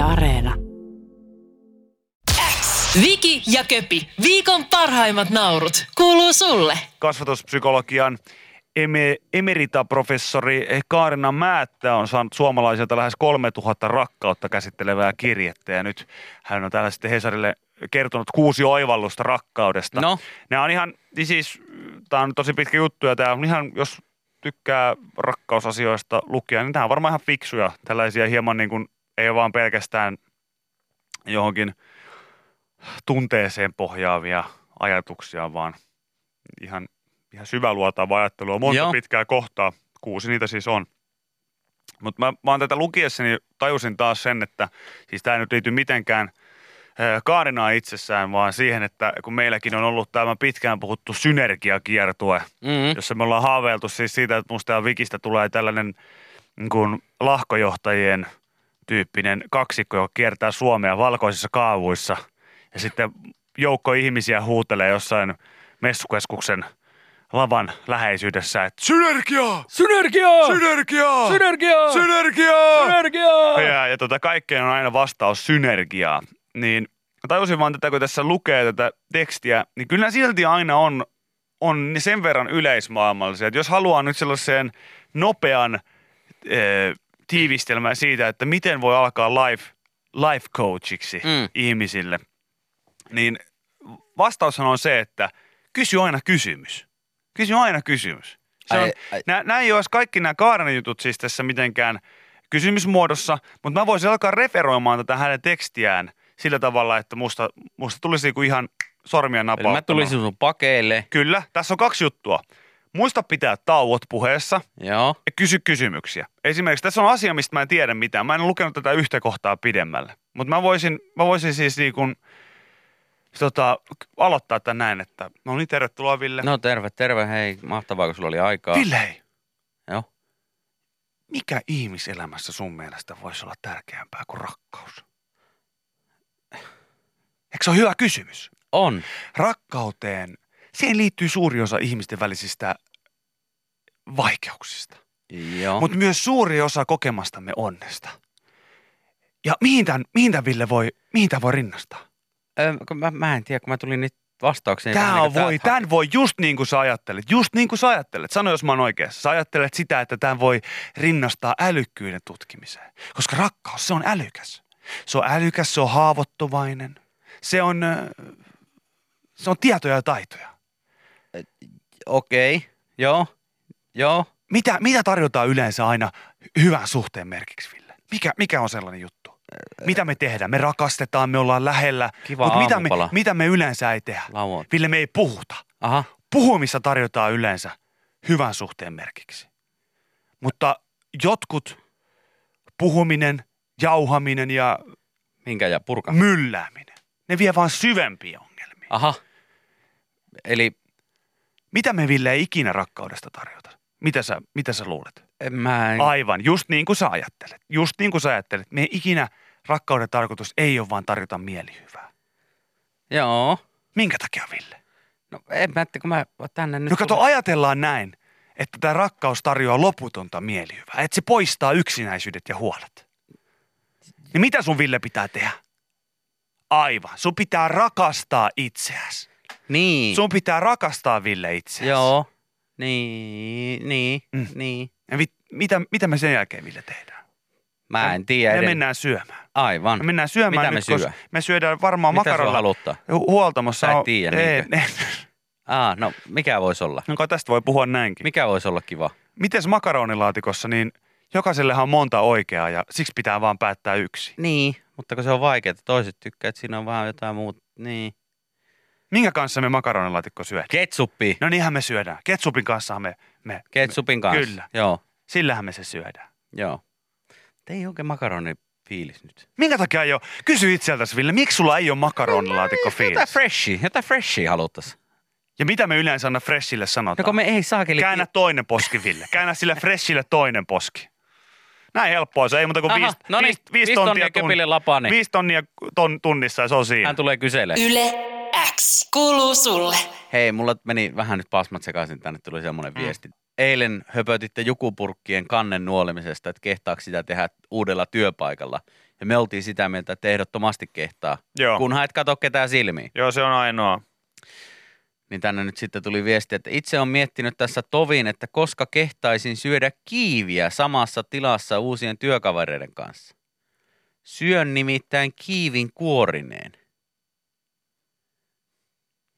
Yle Areena. Viki ja Köpi, viikon parhaimmat naurut, kuuluu sulle. kasvatuspsykologian eme, emeritaprofessori Kaarina Määttä on saanut suomalaisilta lähes 3000 rakkautta käsittelevää kirjettä ja nyt hän on täällä sitten Hesarille kertonut kuusi oivallusta rakkaudesta. No. Nämä on ihan, niin siis, tämä on tosi pitkä juttu ja tämä on ihan, jos tykkää rakkausasioista lukea, niin tämä on varmaan ihan fiksuja, tällaisia hieman niin kuin, ei ole vaan pelkästään johonkin tunteeseen pohjaavia ajatuksia, vaan ihan, ihan syväluotaavaa ajattelua. Monta Joo. Pitkää kohtaa, kuusi niitä siis on. Mutta mä, oon tätä lukiessani tajusin taas sen, että siis tämä ei nyt liity mitenkään Kaarinaan itsessään, vaan siihen, että kun meilläkin on ollut tämä pitkään puhuttu synergiakiertue, Mm. jossa me ollaan haaveiltu siis siitä, että musta ja Vikistä tulee tällainen niin kuin lahkojohtajien tyyppinen kaksikko, joka kiertää Suomea valkoisissa kaavuissa ja sitten joukko ihmisiä huutelee jossain messukeskuksen lavan läheisyydessä, että synergiaa! Synergiaa! Synergiaa! Synergiaa! Synergiaa! Synergiaa! Ja, ja tota, kaikkeen on aina vastaus synergiaa. Niin tajusin vaan tätä, kun tässä lukee tätä tekstiä, niin kyllä silti aina on, on sen verran yleismaailmallisia, että jos haluaa nyt sellaiseen nopean eh, tiivistelmän siitä, että miten voi alkaa life, life coachiksi Mm. ihmisille, niin vastaushan on se, että kysy aina kysymys. Kysy aina kysymys. Se Ai- on, ai- nää, nää ei olisi kaikki nämä Kaarinen jutut siis tässä mitenkään kysymysmuodossa, mutta mä voisin alkaa referoimaan tätä hänen tekstiään sillä tavalla, että musta, musta tulisi niinku ihan sormia Eli napauttamaan. mä tulisin sun pakeille. Kyllä, tässä on kaksi juttua. Muista pitää tauot puheessa Joo. ja kysy kysymyksiä. Esimerkiksi tässä on asia, mistä mä en tiedä mitään. Mä en lukenut tätä yhtä kohtaa pidemmälle. Mutta mä voisin, mä voisin siis niin kuin, tota, aloittaa tämän näin, että no niin, tervetuloa Ville. No terve, terve. Hei, mahtavaa, kun sulla oli aikaa. Ville, hei. Joo. Mikä ihmiselämässä sun mielestä voisi olla tärkeämpää kuin rakkaus? Eikö se ole hyvä kysymys? On. Rakkauteen, siihen liittyy suuri osa ihmisten välisistä vaikeuksista. Mutta myös suuri osa kokemastamme onnesta. Ja mihin tämän, mihin tämän Ville voi, mihin tämän voi rinnastaa? Ö, kun mä, mä en tiedä, kun mä tulin niitä vastauksia. niin Tämä niin voi, tämän voi just niin kuin sä ajattelet, just niin kuin sä ajattelet. Sano, jos mä oon oikeassa. Sä ajattelet sitä, että tämän voi rinnastaa älykkyyden tutkimiseen. Koska rakkaus, se on älykäs. Se on älykäs, se on haavoittuvainen. Se on, se on tietoja ja taitoja. Okei. Joo. Joo. Mitä, mitä tarjotaan yleensä aina hyvän suhteen merkiksi, Ville? Mikä, mikä on sellainen juttu? Mitä me tehdään? Me rakastetaan, me ollaan lähellä. Kiva Mutta mitä me, mitä me yleensä ei tehdä? Lauantai. Ville, me ei puhuta. Aha. Puhumissa tarjotaan yleensä hyvän suhteen merkiksi. Mutta jotkut puhuminen, jauhaminen ja Minkä ja purka? myllääminen, ne vie vaan syvempiä ongelmia. Aha. Eli Mitä me Ville ei ikinä rakkaudesta tarjota? Mitä sä, mitä sä luulet? en mä... En... Aivan, just niin kuin sä ajattelet. Just niin kuin sä ajattelet. Me ei ikinä rakkauden tarkoitus ei ole vaan tarjota mielihyvää. Joo. Minkä takia, Ville? No en mä kun mä tänne nyt... No kato, tulin- ajatellaan näin, että tämä rakkaus tarjoaa loputonta mielihyvää. Että se poistaa yksinäisyydet ja huolet. Niin mitä sun Ville pitää tehdä? Aivan. Sun pitää rakastaa itseäsi. Niin. Sun pitää rakastaa Ville itseäsi. Joo. Niin, niin, Mm. niin. Ja vi, mitä, mitä me sen jälkeen Ville tehdään? Mä en tiedä. Me edes- mennään syömään. Aivan. Me mennään syömään Mitä me nyt, koska syö? me syödään varmaan Mitä sulla makaronilla. haluttaa? Hu- Huoltamossa Sä et on- tiedä, ei, niinkö? ne, Aa, no mikä voisi olla? no tästä voi puhua näinkin. Mikä voisi olla kiva? Mites makaronilaatikossa, niin jokaisellehan on monta oikeaa ja siksi pitää vaan päättää yksi. Niin, mutta kun se on vaikeaa, toiset tykkää, että siinä on vähän jotain muuta. Niin. Minkä kanssa me makaronilaatikko syödään? Ketsuppi. No niinhän me syödään. Ketsupin kanssa me, me, Ketsupin kanssa. Kyllä. Joo, sillähän me se syödään. joo. Te ei oikein makaroni fiilis nyt. Minkä takia ei ole? Kysy itseltäsi, Ville, miksi sulla ei ole makaronilaatikko Jotain fiilis? freshia, jotain freshia haluttais. Ja mitä me yleensä aina Freshille No sanotaan? kun me ei saakeli... Käännä toinen poski, Ville. Käännä sille Freshille toinen poski. Näin helppoa se, ei muuta kuin Aha, viisi, no niin, viisi, viisi tonnia, tonnia lapaan, niin. viisi tonnia ton, tunnissa ja se on siinä. Hän tulee kyselemään. Yle kuuluu sulle. Hei, mulla meni vähän nyt pasmat sekaisin, tänne tuli semmoinen Mm. viesti. Eilen höpötitte jukupurkkien kannen nuolemisesta, että kehtaako sitä tehdä uudella työpaikalla. Ja me oltiin sitä mieltä, että ehdottomasti kehtaa, Joo. kunhan et katso ketään silmiin. Joo, se on ainoa. Niin tänne nyt sitten tuli viesti, että itse on miettinyt tässä tovin, että koska kehtaisin syödä kiiviä samassa tilassa uusien työkavereiden kanssa. Syön nimittäin kiivin kuorineen.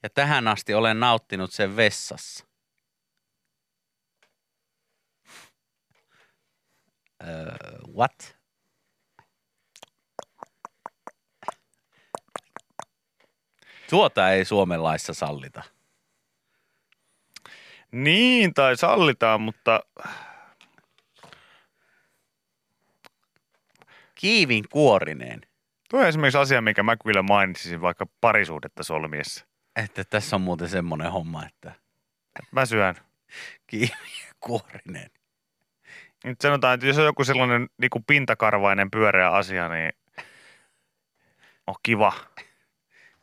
Ja tähän asti olen nauttinut sen vessassa. Öö, what? Tuota ei Suomen laissa sallita. Niin, tai sallitaan, mutta Kiivin kuorineen. tuo on esimerkiksi asia, mikä mä kyllä mainitsisin vaikka parisuudetta solmiessa. Että tässä on muuten semmoinen homma, että Mä syön. kiivin kuorineen. Nyt sanotaan, että jos on joku sellainen niin kuin pintakarvainen pyöreä asia, niin on kiva.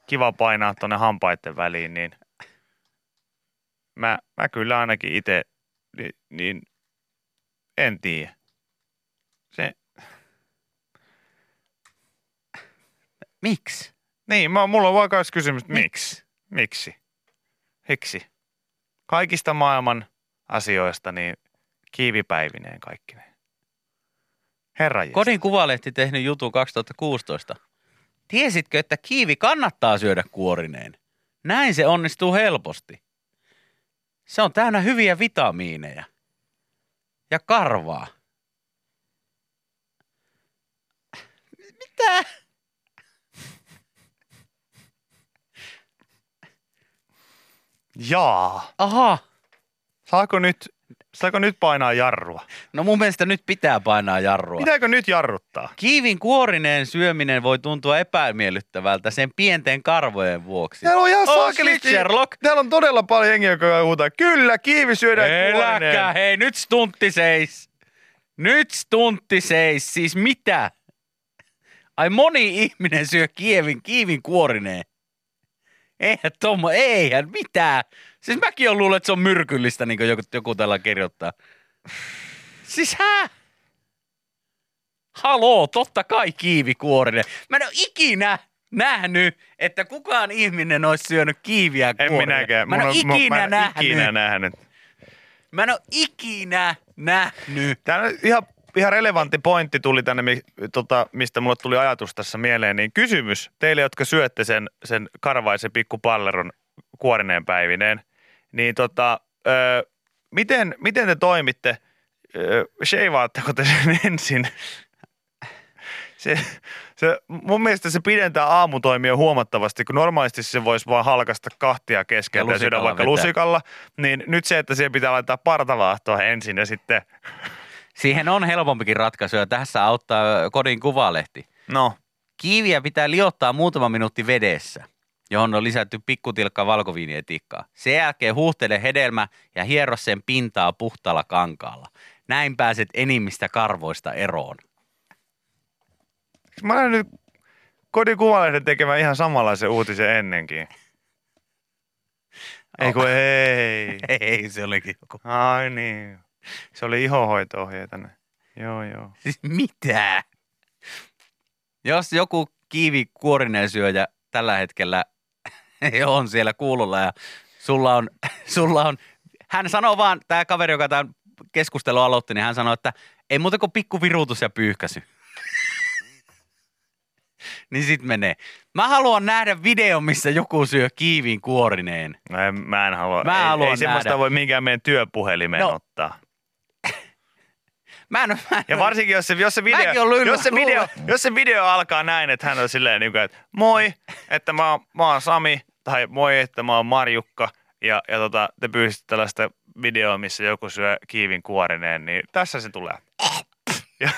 Kiva painaa tuonne hampaiden väliin, niin mä, mä kyllä ainakin itse, niin, niin en tiedä. Se, Miksi? niin, mä, mulla on vaikka olisi kysymys, että miksi? Miksi? Miksi? Kaikista maailman asioista niin kiivipäivineen kaikkineen. Herra jestas. Kodin Kuvalehti tehnyt jutun 2016. Tiesitkö, että kiivi kannattaa syödä kuorineen? Näin se onnistuu helposti. Se on täynnä hyviä vitamiineja. Ja karvaa. Mitä? Jaa. Aha. Saako nyt, saako nyt painaa jarrua? No mun mielestä nyt pitää painaa jarrua. Pitääkö nyt jarruttaa? Kiivin kuorineen syöminen voi tuntua epämiellyttävältä sen pienten karvojen vuoksi. Täällä on ihan Oh, saakelisti. Sherlock. Täällä on todella paljon jengiä, jotka huutaa, kyllä, kiivi syödään Eläkää, kuorineen. hei, nyt stuntti seis. Nyt stuntti seis, siis mitä? Ai moni ihminen syö kievin, kiivin kuorineen. Eihän tommo, eihän mitään. Siis mäkin olen luullut, että se on myrkyllistä, niin kuin joku, joku täällä kirjoittaa. Siis hä? Haloo, totta kai kiivikuorinen. Mä en ole ikinä nähnyt, että kukaan ihminen olisi syönyt kiiviä En kuorineen. minäkään. Mä en ole ikinä mä en nähnyt. ikinä nähnyt. Mä en ole ikinä nähnyt. Tämä on ihan, ihan relevantti pointti tuli tänne, mi, tota, mistä mulle tuli ajatus tässä mieleen. Niin kysymys teille, jotka syötte sen, sen karvaisen pikkupalleron kuorineen päivineen. Niin tota, ö, miten, miten te toimitte? Ö, Sheivaatteko te sen ensin? Se, se, mun mielestä se pidentää aamutoimia huomattavasti, kun normaalisti se voisi vaan halkasta kahtia keskeltä Ja ja syödä vaikka vetää. lusikalla. Niin nyt se, että siihen pitää laittaa partavaahtoa ensin ja sitten, Siihen on helpompikin ratkaisu ja tässä auttaa kodin kuvalehti. no, Kiiviä pitää liottaa muutama minuutti vedessä, johon on lisätty pikkutilkka valkoviinietikkaa. Sen jälkeen huuhtele hedelmä ja hiero sen pintaa puhtaalla kankaalla. Näin pääset enimmistä karvoista eroon. Mä olen nyt kodin kuvalehden tekemään ihan samanlaisen uutisen ennenkin. Ei kun ei. Ei, se olikin joku. Ai niin. Se oli ihohoito-ohjeita ne. Joo, joo. Siis mitä? Jos joku kiivi kuorineen syöjä tällä hetkellä on siellä kuulolla ja sulla on, sulla on, hän sanoo vaan, tämä kaveri, joka tämän keskustelun aloitti, niin hän sanoi, että ei muuta kuin pikku virutus ja pyyhkäsy. niin sit menee. Mä haluan nähdä videon, missä joku syö kiivin kuorineen. No en, mä en halua. Mä ei, haluan ei semmoista nähdä. voi minkään meidän työpuhelimeen no. ottaa. Mä en, mä en, Ja varsinkin, jos se, jos se, video, jos se, video, jos se video alkaa näin, että hän on silleen, niin kuin, että moi, että mä, oon- mä oon Sami, tai moi, että mä oon Marjukka, ja, ja tota, te pyysitte tällaista videoa, missä joku syö kiivin kuorineen, niin tässä se tulee. Ja,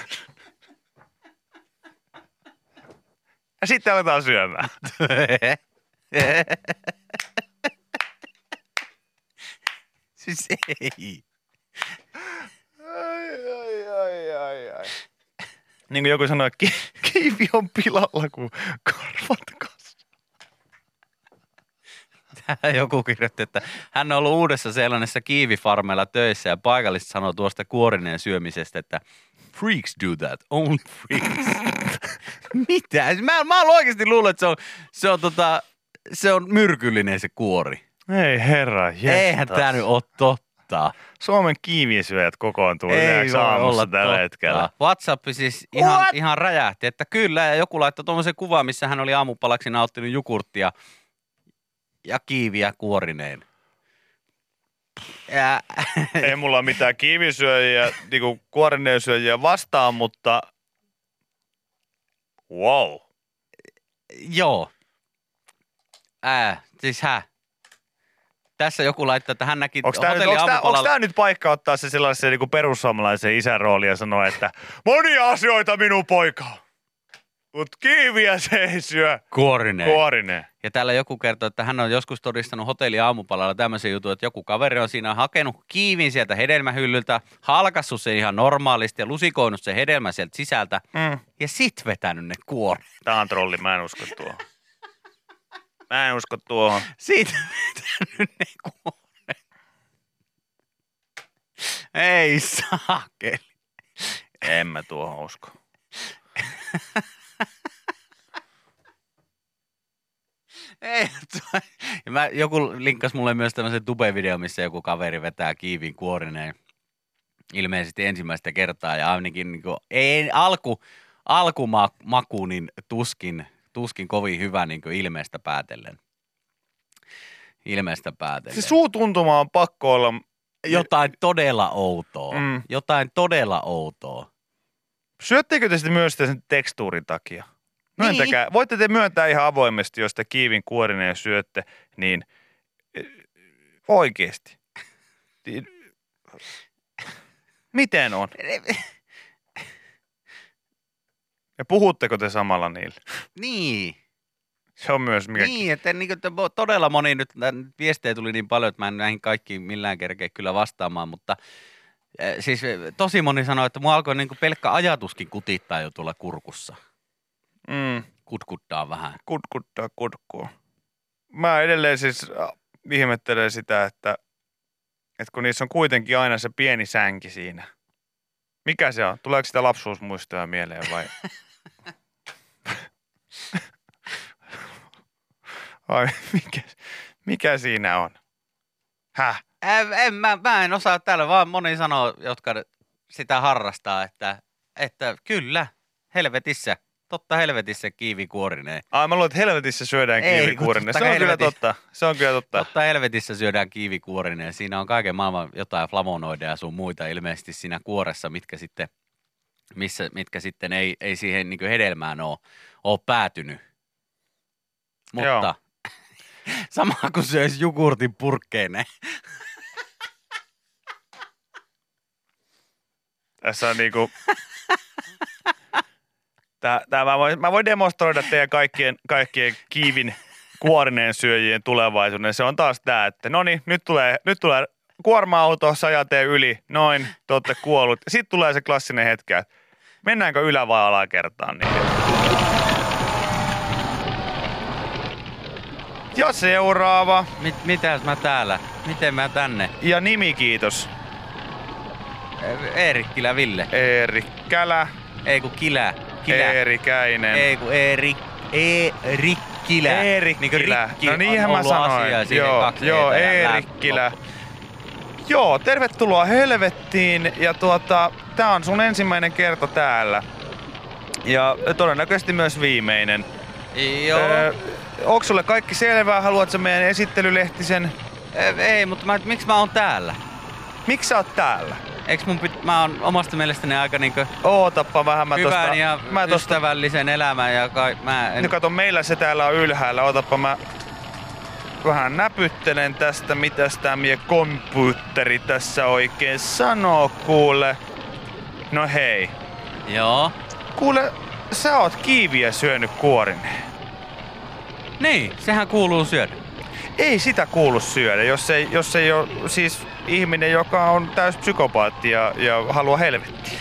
ja sitten aletaan syömään. siis ei. Ai, ai, ai, ai, ai. Niin kuin joku sanoi, ki- kiivi on pilalla, kun karvat kasvaa. joku kirjoitti, että hän on ollut uudessa seelannissa kiivifarmeilla töissä ja paikalliset sanoo tuosta kuorineen syömisestä, että freaks do that, only freaks. Mitä? Mä, mä oikeasti luulen, että se on, se on, tota, se on myrkyllinen se kuori. Ei herra, jestas. Eihän tämä nyt ole totta. Suomen kiivisyöjät kokoontuu Ei yleensä aamussa olla tällä totta. hetkellä. WhatsApp siis ihan, What? ihan räjähti, että kyllä, ja joku laittoi tuommoisen kuvan, missä hän oli aamupalaksi nauttinut jukurttia ja kiiviä kuorineen. Ja, Ei mulla ole mitään kiivisyöjiä, niinku kuorineensyöjiä vastaan, mutta wow. joo. Ää, siis hä? Tässä joku laittaa, että hän näki Onko tämä, nyt, onks tää nyt paikka ottaa se sellaisen niinku perussuomalaisen isän rooli ja sanoa, että monia asioita minun poika, mutta kiiviä se ei syö. kuorineen. Kuorineen. Ja täällä joku kertoo, että hän on joskus todistanut hotelli aamupalalla tämmöisen jutun, että joku kaveri on siinä hakenut kiivin sieltä hedelmähyllyltä, halkassut sen ihan normaalisti ja lusikoinut se hedelmä sieltä sisältä Mm. ja sit vetänyt ne kuoret. Tää on trolli, mä en usko tuohon. Mä en usko tuohon. Siitä vetänyt ne kuoret. Ei saakeli. En mä tuohon usko. Ei, tuo- mä, joku linkkasi mulle myös tämmöisen tube-video, missä joku kaveri vetää kiivin kuorineen ilmeisesti ensimmäistä kertaa ja ainakin niin kuin, ei, alku, alkumaku niin tuskin, tuskin kovin hyvä niin kuin ilmeestä päätellen. Ilmeestä päätellen. Se suutuntuma on pakko olla. Jotain todella outoa. Mm. Jotain todella outoa. Syöttekö te sitten myös sen tekstuurin takia? Myöntäkää. Niin. Voitte te myöntää ihan avoimesti, jos te kiivin kuorineen syötte, niin eh, oikeasti. Niin, Miten on? Ja puhutteko te samalla niille? Niin. Se on myös mikä... Niin, että, niin, että todella moni nyt, viestejä tuli niin paljon, että mä en näihin kaikkiin millään kerkeä kyllä vastaamaan, mutta eh, siis eh, tosi moni sanoi, että mua alkoi niin kuin pelkkä ajatuskin kutittaa jo tuolla kurkussa. Mm, Kutkuttaa vähän. kutkuttaa kurkkua. Mä edelleen siis äh, ihmettelen sitä, että, että kun niissä on kuitenkin aina se pieni sänki siinä. Mikä se on? Tuleeko sitä lapsuusmuistoja mieleen vai? Ai, mikä, mikä siinä on? Häh? En, en, mä, mä en osaa täällä, vaan moni sanoo, jotka sitä harrastaa, että, että kyllä, helvetissä, totta helvetissä kiivi kuorineen. Ai mä luulen, että helvetissä syödään Ei, totta Se on kyllä helvetissä. totta. Se on kyllä totta. Totta helvetissä syödään kiivikuorinen. Siinä on kaiken maailman jotain flamonoideja ja sun muita ilmeisesti siinä kuoressa, mitkä sitten, missä, mitkä sitten ei, ei siihen niin hedelmään ole, ole päätynyt. Mutta sama kuin söisi jogurtin purkkeineen. Tässä on niinku... Tää, tää mä, voin, mä voin demonstroida teidän kaikkien, kaikkien kiivin kuorineen syöjien tulevaisuuden. Se on taas tää, että no niin, nyt tulee, nyt tulee kuorma-auto sajateen yli, noin, te olette kuollut. Sitten tulee se klassinen hetki, että mennäänkö ylä- vai alakertaan. Niin. Ja seuraava. Mit, mitäs mä täällä? Miten mä tänne? Ja nimi kiitos. Eerikkilä Ville. Eeri Kälä, Ei kun Kilä. Kilä. Eeri Käinen. Ei kun Eeri, Eerikkilä. Eerikkilä. Niin no niinhän mä sanoin. Joo, joo Eerikkilä. Joo, tervetuloa helvettiin. Ja tuota, tää on sun ensimmäinen kerta täällä. Ja todennäköisesti myös viimeinen. Joo. Öö, onko sulle kaikki selvää? Haluatko meidän esittelylehtisen? Ei, mutta mä, miksi mä oon täällä? Miksi sä oot täällä? Eiks mun pit, mä oon omasta mielestäni aika niinkö Ootappa vähän mä hyvän tosta, ja mä tosta, ystävällisen elämän ja kai, mä en, no kato, meillä se täällä on ylhäällä. Ootappa mä vähän näpyttelen tästä, mitä tämä meidän kompuutteri tässä oikein sanoo, kuule. No hei. Joo. Kuule, sä oot kiiviä syönyt kuorineen. Niin, sehän kuuluu syödä. Ei sitä kuulu syödä, jos ei, jos ei ole siis ihminen, joka on täys psykopaatti ja, ja haluaa helvettiä.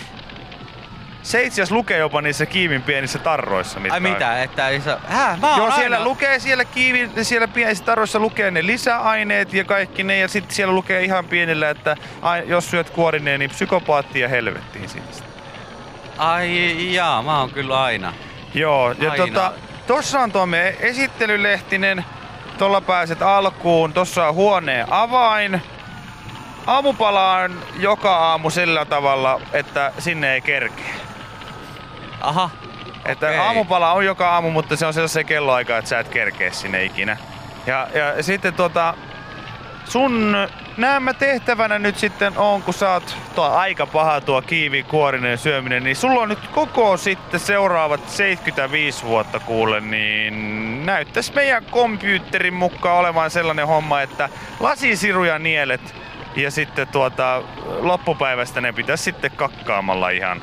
Seitsias lukee jopa niissä kiivin pienissä tarroissa. mitkä Ai mitä, että ei saa... Hää, mä oon Joo, siellä aina- lukee siellä kiivin, siellä pienissä tarroissa lukee ne lisäaineet ja kaikki ne. Ja sitten siellä lukee ihan pienellä, että jos syöt kuorineen, niin psykopaatti ja helvettiin siitä. sitten. Ai jaa, mä oon kyllä aina. Joo, ja Aina. tota, tossa on tuo meidän esittelylehtinen. Tuolla pääset alkuun. Tossa on huoneen avain. Aamupala on joka aamu sillä tavalla, että sinne ei kerkeä. Aha. Että Okei. aamupala on joka aamu, mutta se on sellaisen kelloaika, että sä et kerkeä sinne ikinä. Ja, ja sitten tota, sun nämä tehtävänä nyt sitten on, kun sä oot tuo aika paha tuo kiivi kuorinen syöminen, niin sulla on nyt koko sitten seuraavat 75 vuotta kuule, niin näyttäisi meidän kompyytterin mukaan olevan sellainen homma, että lasisiruja nielet ja sitten tuota, loppupäivästä ne pitäisi sitten kakkaamalla ihan,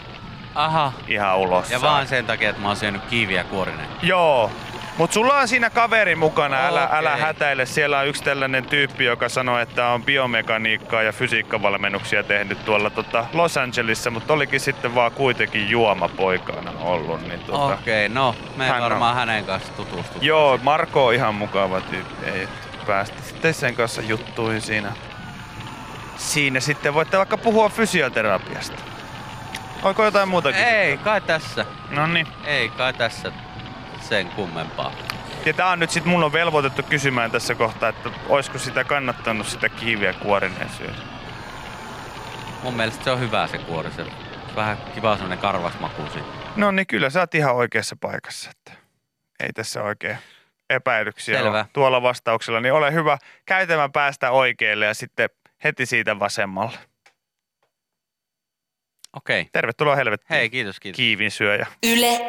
Aha. ihan ulos. Ja vaan sen takia, että mä oon syönyt kiiviä kuorinen. Joo. Mut sulla on siinä kaveri mukana, älä, Okei. älä hätäile. Siellä on yksi tällainen tyyppi, joka sanoi, että on biomekaniikkaa ja fysiikkavalmennuksia tehnyt tuolla tota Los Angelesissa, mutta olikin sitten vaan kuitenkin juomapoikana ollut. Niin tota, Okei, okay, no, me Hän ei on- varmaan hänen kanssa tutustu. Joo, Marko on ihan mukava tyyppi. Ei päästä sitten sen kanssa juttuihin siinä. Siinä sitten voitte vaikka puhua fysioterapiasta. Oiko jotain muuta Ei, kai tässä. No niin. Ei kai tässä sen kummempaa. Ja tää on nyt sit mun on velvoitettu kysymään tässä kohtaa, että olisiko sitä kannattanut sitä kiiviä kuorineen syödä. Mun mielestä se on hyvä se kuori. Se vähän kiva semmonen karvasmaku siinä. No niin, kyllä sä oot ihan oikeassa paikassa. Että ei tässä oikein epäilyksiä Selvä. ole tuolla vastauksella. Niin ole hyvä käytämään päästä oikealle ja sitten heti siitä vasemmalle. Okei. Okay. Tervetuloa helvettiin. Hei, kiitos, kiitos. Kiivin syöjä. Yle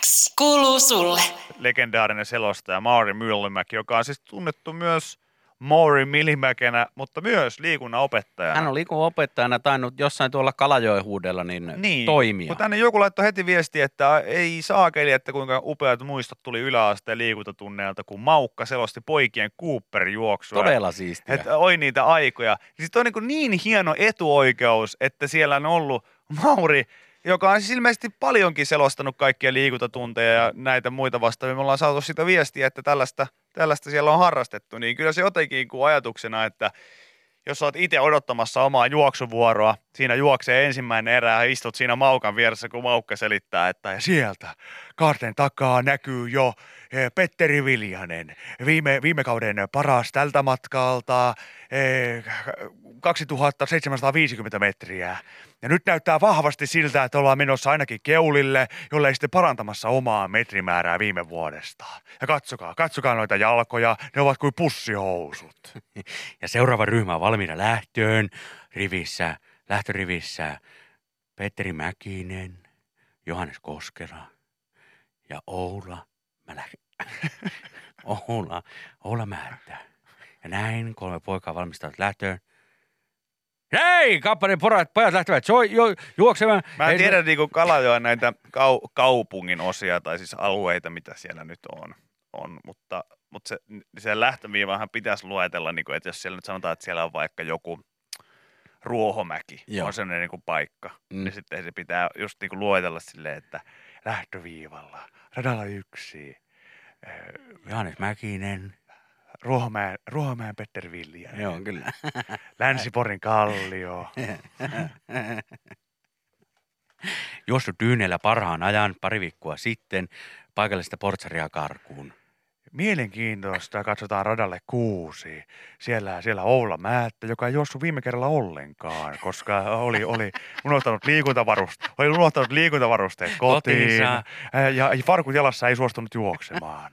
X kuuluu sulle. Legendaarinen selostaja Mauri Myllymäki, joka on siis tunnettu myös Mauri Millimäkenä, mutta myös liikunnan opettajana. Hän on liikunopettajana tainnut jossain tuolla Kalajoen huudella niin, niin, toimia. Mutta tänne joku laittoi heti viestiä, että ei saakeli, että kuinka upeat muistot tuli yläasteen liikuntatunneilta, kun Maukka selosti poikien Cooper-juoksua. Todella siistiä. Että oi niitä aikoja. Siis toi on niin, niin hieno etuoikeus, että siellä on ollut Mauri, joka on siis ilmeisesti paljonkin selostanut kaikkia liikuntatunteja ja näitä muita vastaavia. Me ollaan saatu sitä viestiä, että tällaista, tällaista siellä on harrastettu. Niin kyllä se jotenkin kuin ajatuksena, että jos oot itse odottamassa omaa juoksuvuoroa, siinä juoksee ensimmäinen erä ja istut siinä Maukan vieressä, kun Maukka selittää, että ja sieltä kaarten takaa näkyy jo eh, Petteri Viljanen, viime, viime kauden paras tältä matkalta, eh, 2750 metriä. Ja nyt näyttää vahvasti siltä, että ollaan menossa ainakin keulille, jolle ei sitten parantamassa omaa metrimäärää viime vuodesta. Ja katsokaa, katsokaa noita jalkoja, ne ovat kuin pussihousut. Ja seuraava ryhmä on valmiina lähtöön. Rivissä, lähtörivissä Petteri Mäkinen, Johannes Koskela ja Oula Mälä... Oula, Oula Määttä. Ja näin kolme poikaa valmistautuvat lähtöön. Hei, kapparin pojat, pojat lähtevät jo, jo, juoksemaan. Mä en tiedä niinku Kalajoen näitä kau- kaupungin osia tai siis alueita, mitä siellä nyt on, on mutta, mutta se, se lähtöviivahan pitäisi luetella, niinku, että jos siellä nyt sanotaan, että siellä on vaikka joku Ruohomäki, Joo. on sellainen niinku paikka, Mm. mm. niin sitten se pitää just niinku luetella silleen, että lähtöviivalla, radalla yksi, eh, Johannes Mäkinen. Ruohomäen, Ruohomäen Petteri Viljanen, Joo, kyllä. Länsiporin Kallio. Juossut dyyneillä parhaan ajan pari viikkoa sitten paikallista portsaria karkuun. Mielenkiintoista, katsotaan radalle kuusi. Siellä, siellä Oula Määttä, joka ei juossut viime kerralla ollenkaan, koska oli, oli unohtanut, liikuntavarusteet, oli unohtanut liikuntavarusteet kotiin. Kotiinsa. Ää, Ja farkut jalassa ei suostunut juoksemaan.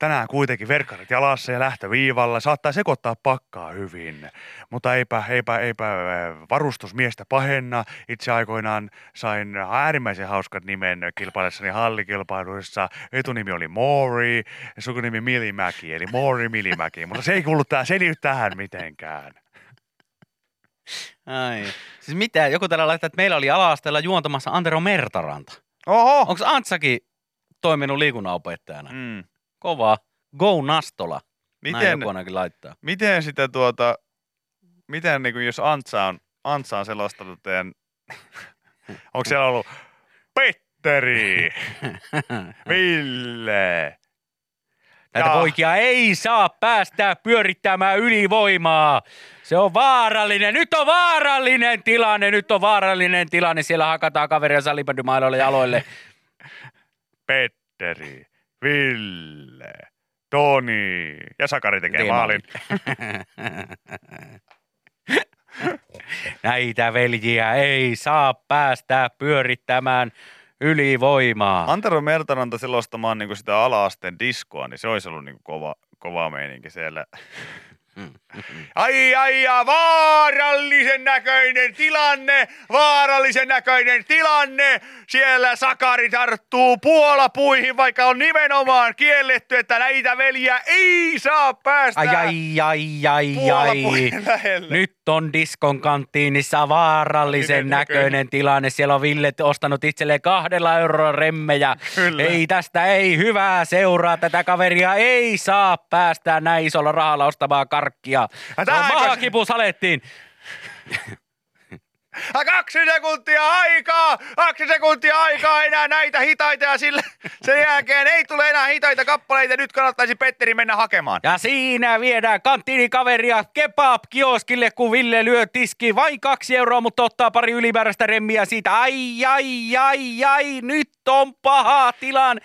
Tänään kuitenkin verkkarit jalassa ja lähtöviivalla. Saattaa sekoittaa pakkaa hyvin, mutta eipä, eipä, eipä ää, varustusmiestä pahenna. Itse aikoinaan sain äärimmäisen hauskat nimen kilpaillessani hallikilpailuissa. Etunimi oli Mori ja sukunimi Milimäki, eli Mori Milimäki. Mutta se ei kuulu tähän, se ei tähän mitenkään. Ai. Siis mitä? Joku täällä laittaa, että meillä oli ala-asteella juontamassa Antero Mertaranta. Oho! Onko Antsakin toiminut liikunnanopettajana? Mm. Kova. Go Nastola. Näin Miten, joku ainakin laittaa. miten sitä tuota, miten niin kuin jos Antsa on, Antsa on selostanut teidän, onko siellä ollut Petteri, Ville. Näitä Jaa. poikia ei saa päästää pyörittämään ylivoimaa. Se on vaarallinen. Nyt on vaarallinen tilanne. Nyt on vaarallinen tilanne. Siellä hakataan kaveria salibändymailoille jaloille. Petteri, Ville, Toni ja Sakari tekee Tekee maalin. Näitä veljiä ei saa päästää pyörittämään ylivoimaa. Antero Mertaranta selostamaan niin sitä ala-asteen diskoa, niin se olisi ollut niin kova, kova meininki siellä. Ai ai ja vaarallisen näköinen tilanne, vaarallisen näköinen tilanne. Siellä Sakari tarttuu puolapuihin, vaikka on nimenomaan kielletty, että näitä veljiä ei saa päästä Ai ai ai ai ai. Nyt on diskon kanttiinissa vaarallisen Vaarallinen näköinen. näköinen tilanne. Siellä on Ville ostanut itselleen kahdella eurolla remmejä. Kyllä. Ei tästä ei hyvää seuraa. Tätä kaveria ei saa päästää näin isolla rahalla ostamaan karkkia. Se on mahakipu salettiin. Kaksi sekuntia aikaa, kaksi sekuntia aikaa enää näitä hitaita ja sille, sen jälkeen ei tule enää hitaita kappaleita. Nyt kannattaisi Petteri mennä hakemaan. Ja siinä viedään kanttiinikaveria kebab-kioskille, kun Ville lyö tiski vain kaksi euroa, mutta ottaa pari ylimääräistä remmiä siitä. Ai, ai, ai, ai, nyt on paha tilan.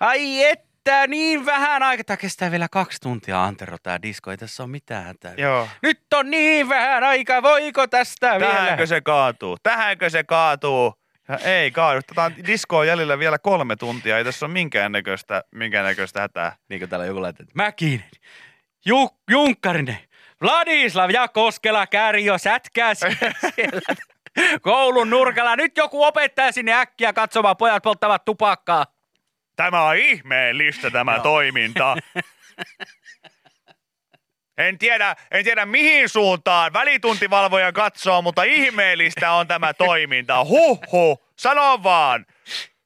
Ai että, niin vähän aikaa. Tämä kestää vielä kaksi tuntia, Antero, tämä disko. Ei tässä ole mitään hätää. Joo. Nyt on niin vähän aikaa, voiko tästä vielä? Tähänkö se kaatuu? Tähänkö se kaatuu? Ja ei kaadu. Tätä on diskoa jäljellä vielä kolme tuntia. Ei tässä ole minkäännäköistä, minkäännäköistä hätää. Niin kuin täällä joku laittaa, Mäkinen, Ju, Junkkarinen, Vladislav ja Koskela Kärjo sätkää siellä, koulun nurkalla. Nyt joku opettaja sinne äkkiä katsomaan, pojat polttavat tupakkaa. Tämä on ihmeellistä tämä toiminta. En tiedä, en tiedä mihin suuntaan välituntivalvoja katsoo, mutta ihmeellistä on tämä toiminta. Huhhuh, sano vaan.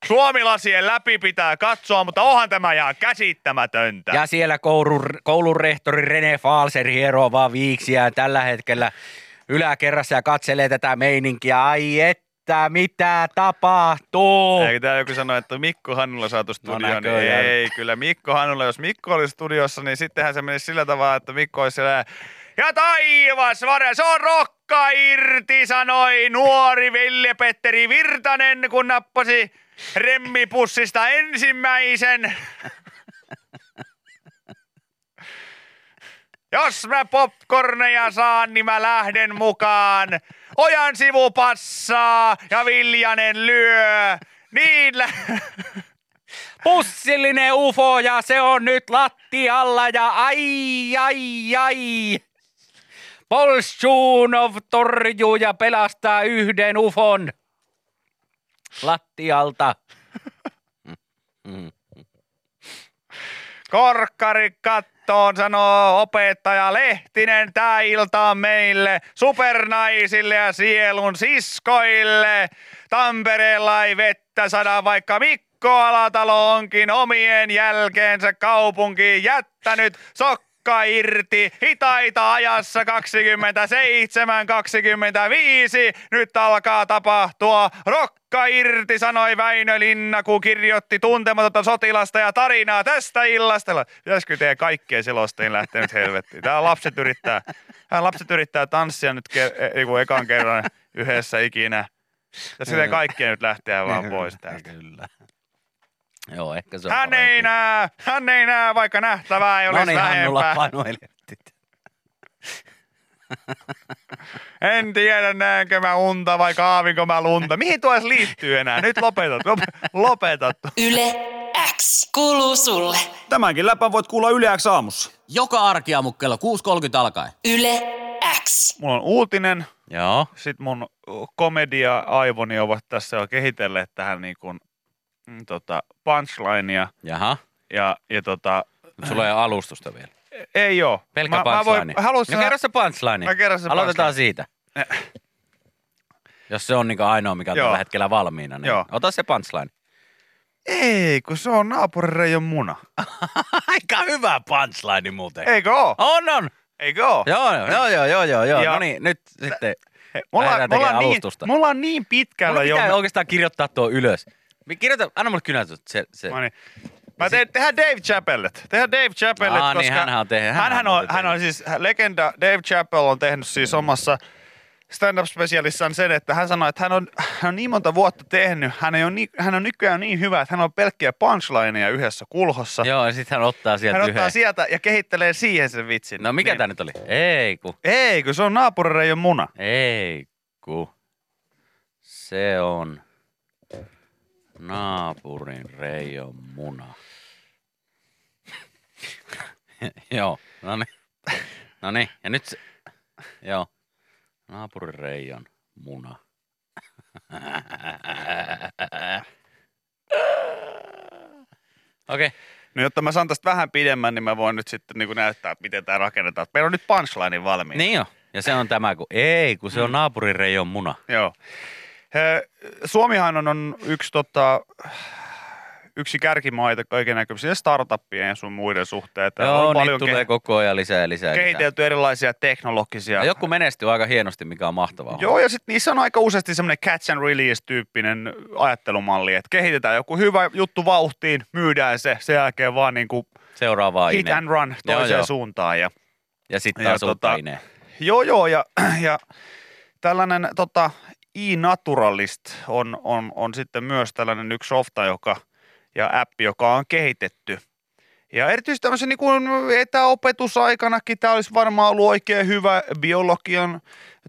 Suomilasien läpi pitää katsoa, mutta onhan tämä ihan käsittämätöntä. Ja siellä koulun, koulun rehtori Rene Falser hieroo vaan viiksiä tällä hetkellä yläkerrassa ja katselee tätä meininkiä. Ai että, mitä tapahtuu? Eikö täällä joku sanoi, että Mikko Hannula saatu studioon? niin näköjään. ei, kyllä Mikko Hannula, jos Mikko olisi studiossa, niin sittenhän se menisi sillä tavalla, että Mikko olisi siellä ja taivas vare, se on rokka irti, sanoi nuori Ville-Petteri Virtanen, kun nappasi remmipussista ensimmäisen. Jos mä popcorneja saan, niin mä lähden mukaan. Ojan sivu passaa ja Viljanen lyö. Niin lä- Pussillinen ufo ja se on nyt lattialla ja ai ai ai. Polshunov torjuu ja pelastaa yhden ufon lattialta. Korkkari kattoon, sanoo opettaja Lehtinen. Tää ilta meille, supernaisille ja sielun siskoille. Tampereella ei vettä sada, vaikka Mikko Alatalo onkin omien jälkeensä kaupunkiin jättänyt sokka irti. Hitaita ajassa 27-25. Nyt alkaa tapahtua rokka irti, sanoi Väinö Linna, kun kirjoitti tuntematonta sotilasta ja tarinaa tästä illasta. Pitäisikö teidän kaikkien selostajien lähteä nyt helvettiin? Tää lapset yrittää, tää lapset yrittää tanssia nyt ke, e, ekan kerran yhdessä ikinä. Ja sitten kaikkien nyt lähteä vaan pois täältä. Kyllä. Joo, ehkä se on Hän ei parempi. näe, hän ei näe, vaikka nähtävää ei No olisi niin, Hannulla vähempää. painu helvetti. En tiedä, näenkö mä unta vai kaavinko mä lunta. Mihin tuo edes liittyy enää? Nyt lopetat, lop- lopetat. Yle X kuuluu sulle. Tämänkin läpän voit kuulla Yle X aamussa. Joka arkiaamu kello 6.30 alkaen. Yle X. Mulla on uutinen, Joo. sitten mun komedia-aivoni ovat tässä jo kehitelleet tähän niin kuin, mm, tota, punchlinea. Jaha. Ja, ja tota, Sulla ei ole alustusta vielä. ei oo. Pelkkä mä, mä voin, punchline. No kerro se punchline. Mä kerron se Aloitetaan punchline. siitä. Jos se on niin ainoa, mikä on Joo. tällä hetkellä valmiina, niin Joo. ota se punchline. Ei, kun se on naapurin Reijon muna. Aika hyvä punchline muuten. Eikö oo? On, on. Eikö oo? Joo, joo, joo, joo, joo, joo. Ja- No niin, nyt sitten He, me, ollaan, me, niin, me ollaan niin pitkällä Mulla jo. pitää oikeastaan kirjoittaa tuo ylös. Kirjoita, anna mulle kynätys. Se, se. No niin. Mä teen, tehdään Dave Chappellet. Tehdään Dave Chappellet, Aa, niin, koska hänhän on tehnyt- hänhän hänhän on hän on siis legenda. Dave Chappell on tehnyt siis omassa stand-up-spesialissaan sen, että hän sanoi, että hän on, hän on niin monta vuotta tehnyt, hän, ei ole niin, hän on nykyään niin hyvä, että hän on pelkkiä punchlineja yhdessä kulhossa. Joo, ja sitten hän ottaa sieltä hän yhden. ottaa sieltä ja kehittelee siihen sen vitsin. No mikä niin. tää nyt oli? Ei ku. Ei, kun se on naapurireijon muna. Ei ku. Se on naapurin Reijon muna. Joo, no niin. No niin, ja nyt se, joo, naapurin Reijon muna. Okei, okay. No jotta mä saan tästä vähän pidemmän, niin mä voin nyt sitten niin näyttää, miten tämä rakennetaan. Meillä on nyt punchline valmiina. niin jo. Ja se on tämä, kun ei, kun se on naapurin Reijon muna. Joo. He, Suomihan on, on yksi, tota, yksi kärkimaita kaiken näköisiä startuppien ja sun muiden suhteen. Että Joo, on paljon tulee ke- koko ajan lisää ja lisää. lisää. kehitelty erilaisia teknologisia. Ja joku menestyy aika hienosti, mikä on mahtavaa. Joo, ja sitten niissä on aika useasti semmoinen catch and release-tyyppinen ajattelumalli, että kehitetään joku hyvä juttu vauhtiin, myydään se, sen jälkeen vaan niin kuin Seuraavaa hit ine. and run Joo, toiseen joo. suuntaan. Ja, Ja sitten Ja taas uutta tota-. Joo, joo, ja, ja tällainen tota, e-naturalist on, on, on sitten myös tällainen yksi softa joka, ja appi, joka on kehitetty. Ja erityisesti tämmöisen niin kuin etäopetusaikanakin tämä olisi varmaan ollut oikein hyvä biologian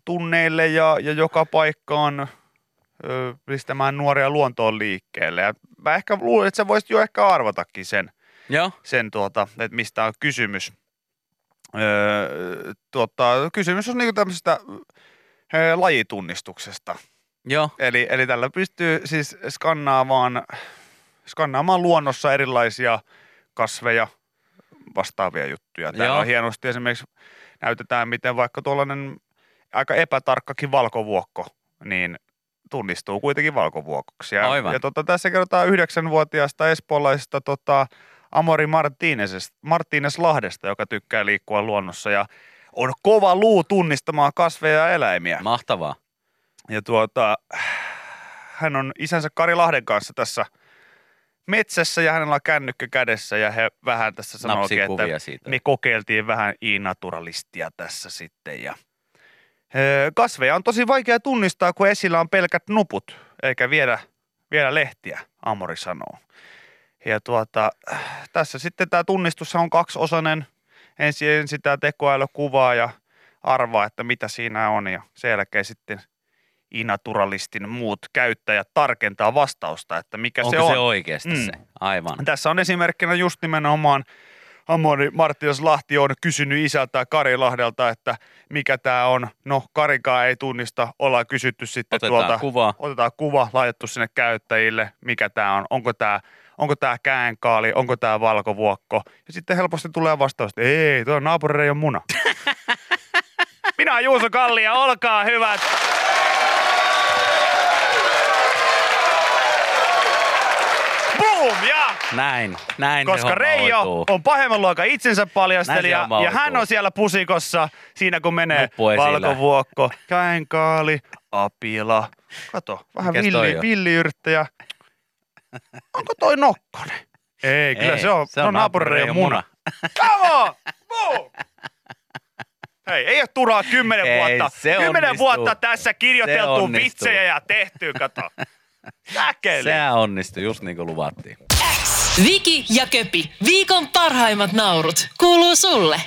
tunneille ja, ja joka paikkaan ö, pistämään nuoria luontoon liikkeelle. Ja mä ehkä luulen, että sä voisit jo ehkä arvatakin sen, Joo, sen tuota, että mistä on kysymys. Öö, tuota, kysymys on niinku tämmöisestä lajitunnistuksesta. joo. Eli, eli tällä pystyy siis skannaamaan, skannaamaan luonnossa erilaisia kasveja, vastaavia juttuja. Täällä Joo. on hienosti esimerkiksi näytetään, miten vaikka tuollainen aika epätarkkakin valkovuokko, niin tunnistuu kuitenkin valkovuokoksi. Ja, Aivan. ja tota, tässä kerrotaan yhdeksänvuotiaasta espoolaisesta tota, Amori Martínez, Martínez Lahdesta, joka tykkää liikkua luonnossa ja on kova luu tunnistamaan kasveja ja eläimiä. Mahtavaa. Ja tuota, hän on isänsä Kari Lahden kanssa tässä metsässä ja hänellä on kännykkä kädessä ja he vähän tässä sanoikin, että siitä. me kokeiltiin vähän i-naturalistia tässä sitten ja Kasveja on tosi vaikea tunnistaa, kun esillä on pelkät nuput, eikä vielä, vielä lehtiä, Amori sanoo. Ja tuota, tässä sitten tämä tunnistus on kaksiosainen. Ensin, ensin tämä tekoäly kuvaa ja arvaa, että mitä siinä on ja sen jälkeen sitten inaturalistin muut käyttäjät tarkentaa vastausta, että mikä Onko se on. se oikeasti Mm. se? Aivan. Tässä on esimerkkinä just nimenomaan Amori Marttinas Lahti on kysynyt isältä Kari Lahdelta, että mikä tämä on. No Karikaan ei tunnista, ollaan kysytty sitten Otetaan tuolta. kuva. Otetaan kuva, laitettu sinne käyttäjille, mikä tämä on. Onko tämä onko tää käenkaali, onko tämä valkovuokko. Ja sitten helposti tulee vastaus, että ei, tuo on naapurireijon muna. Minä olen Juuso Kalli ja olkaa hyvät. Boom! Ja Näin, näin koska Reijo hoituu. on pahemman luokan itsensä paljastelija ja hän on siellä pusikossa siinä kun menee valkovuokko, käenkaali, apila. Kato, vähän villi, villiyrttejä. Onko toi nokkonen? Ei, kyllä Ei, se on, se on naapurireijon muna. Come on! Boom! Hei, ei ole turhaa kymmenen Ei, vuotta. se Kymmenen onnistuu. vuotta tässä kirjoiteltu vitsejä ja tehty, kato. Säkeli. Sehän onnistui just niin kuin luvattiin. Viki ja Köpi, viikon parhaimmat naurut, kuuluu sulle.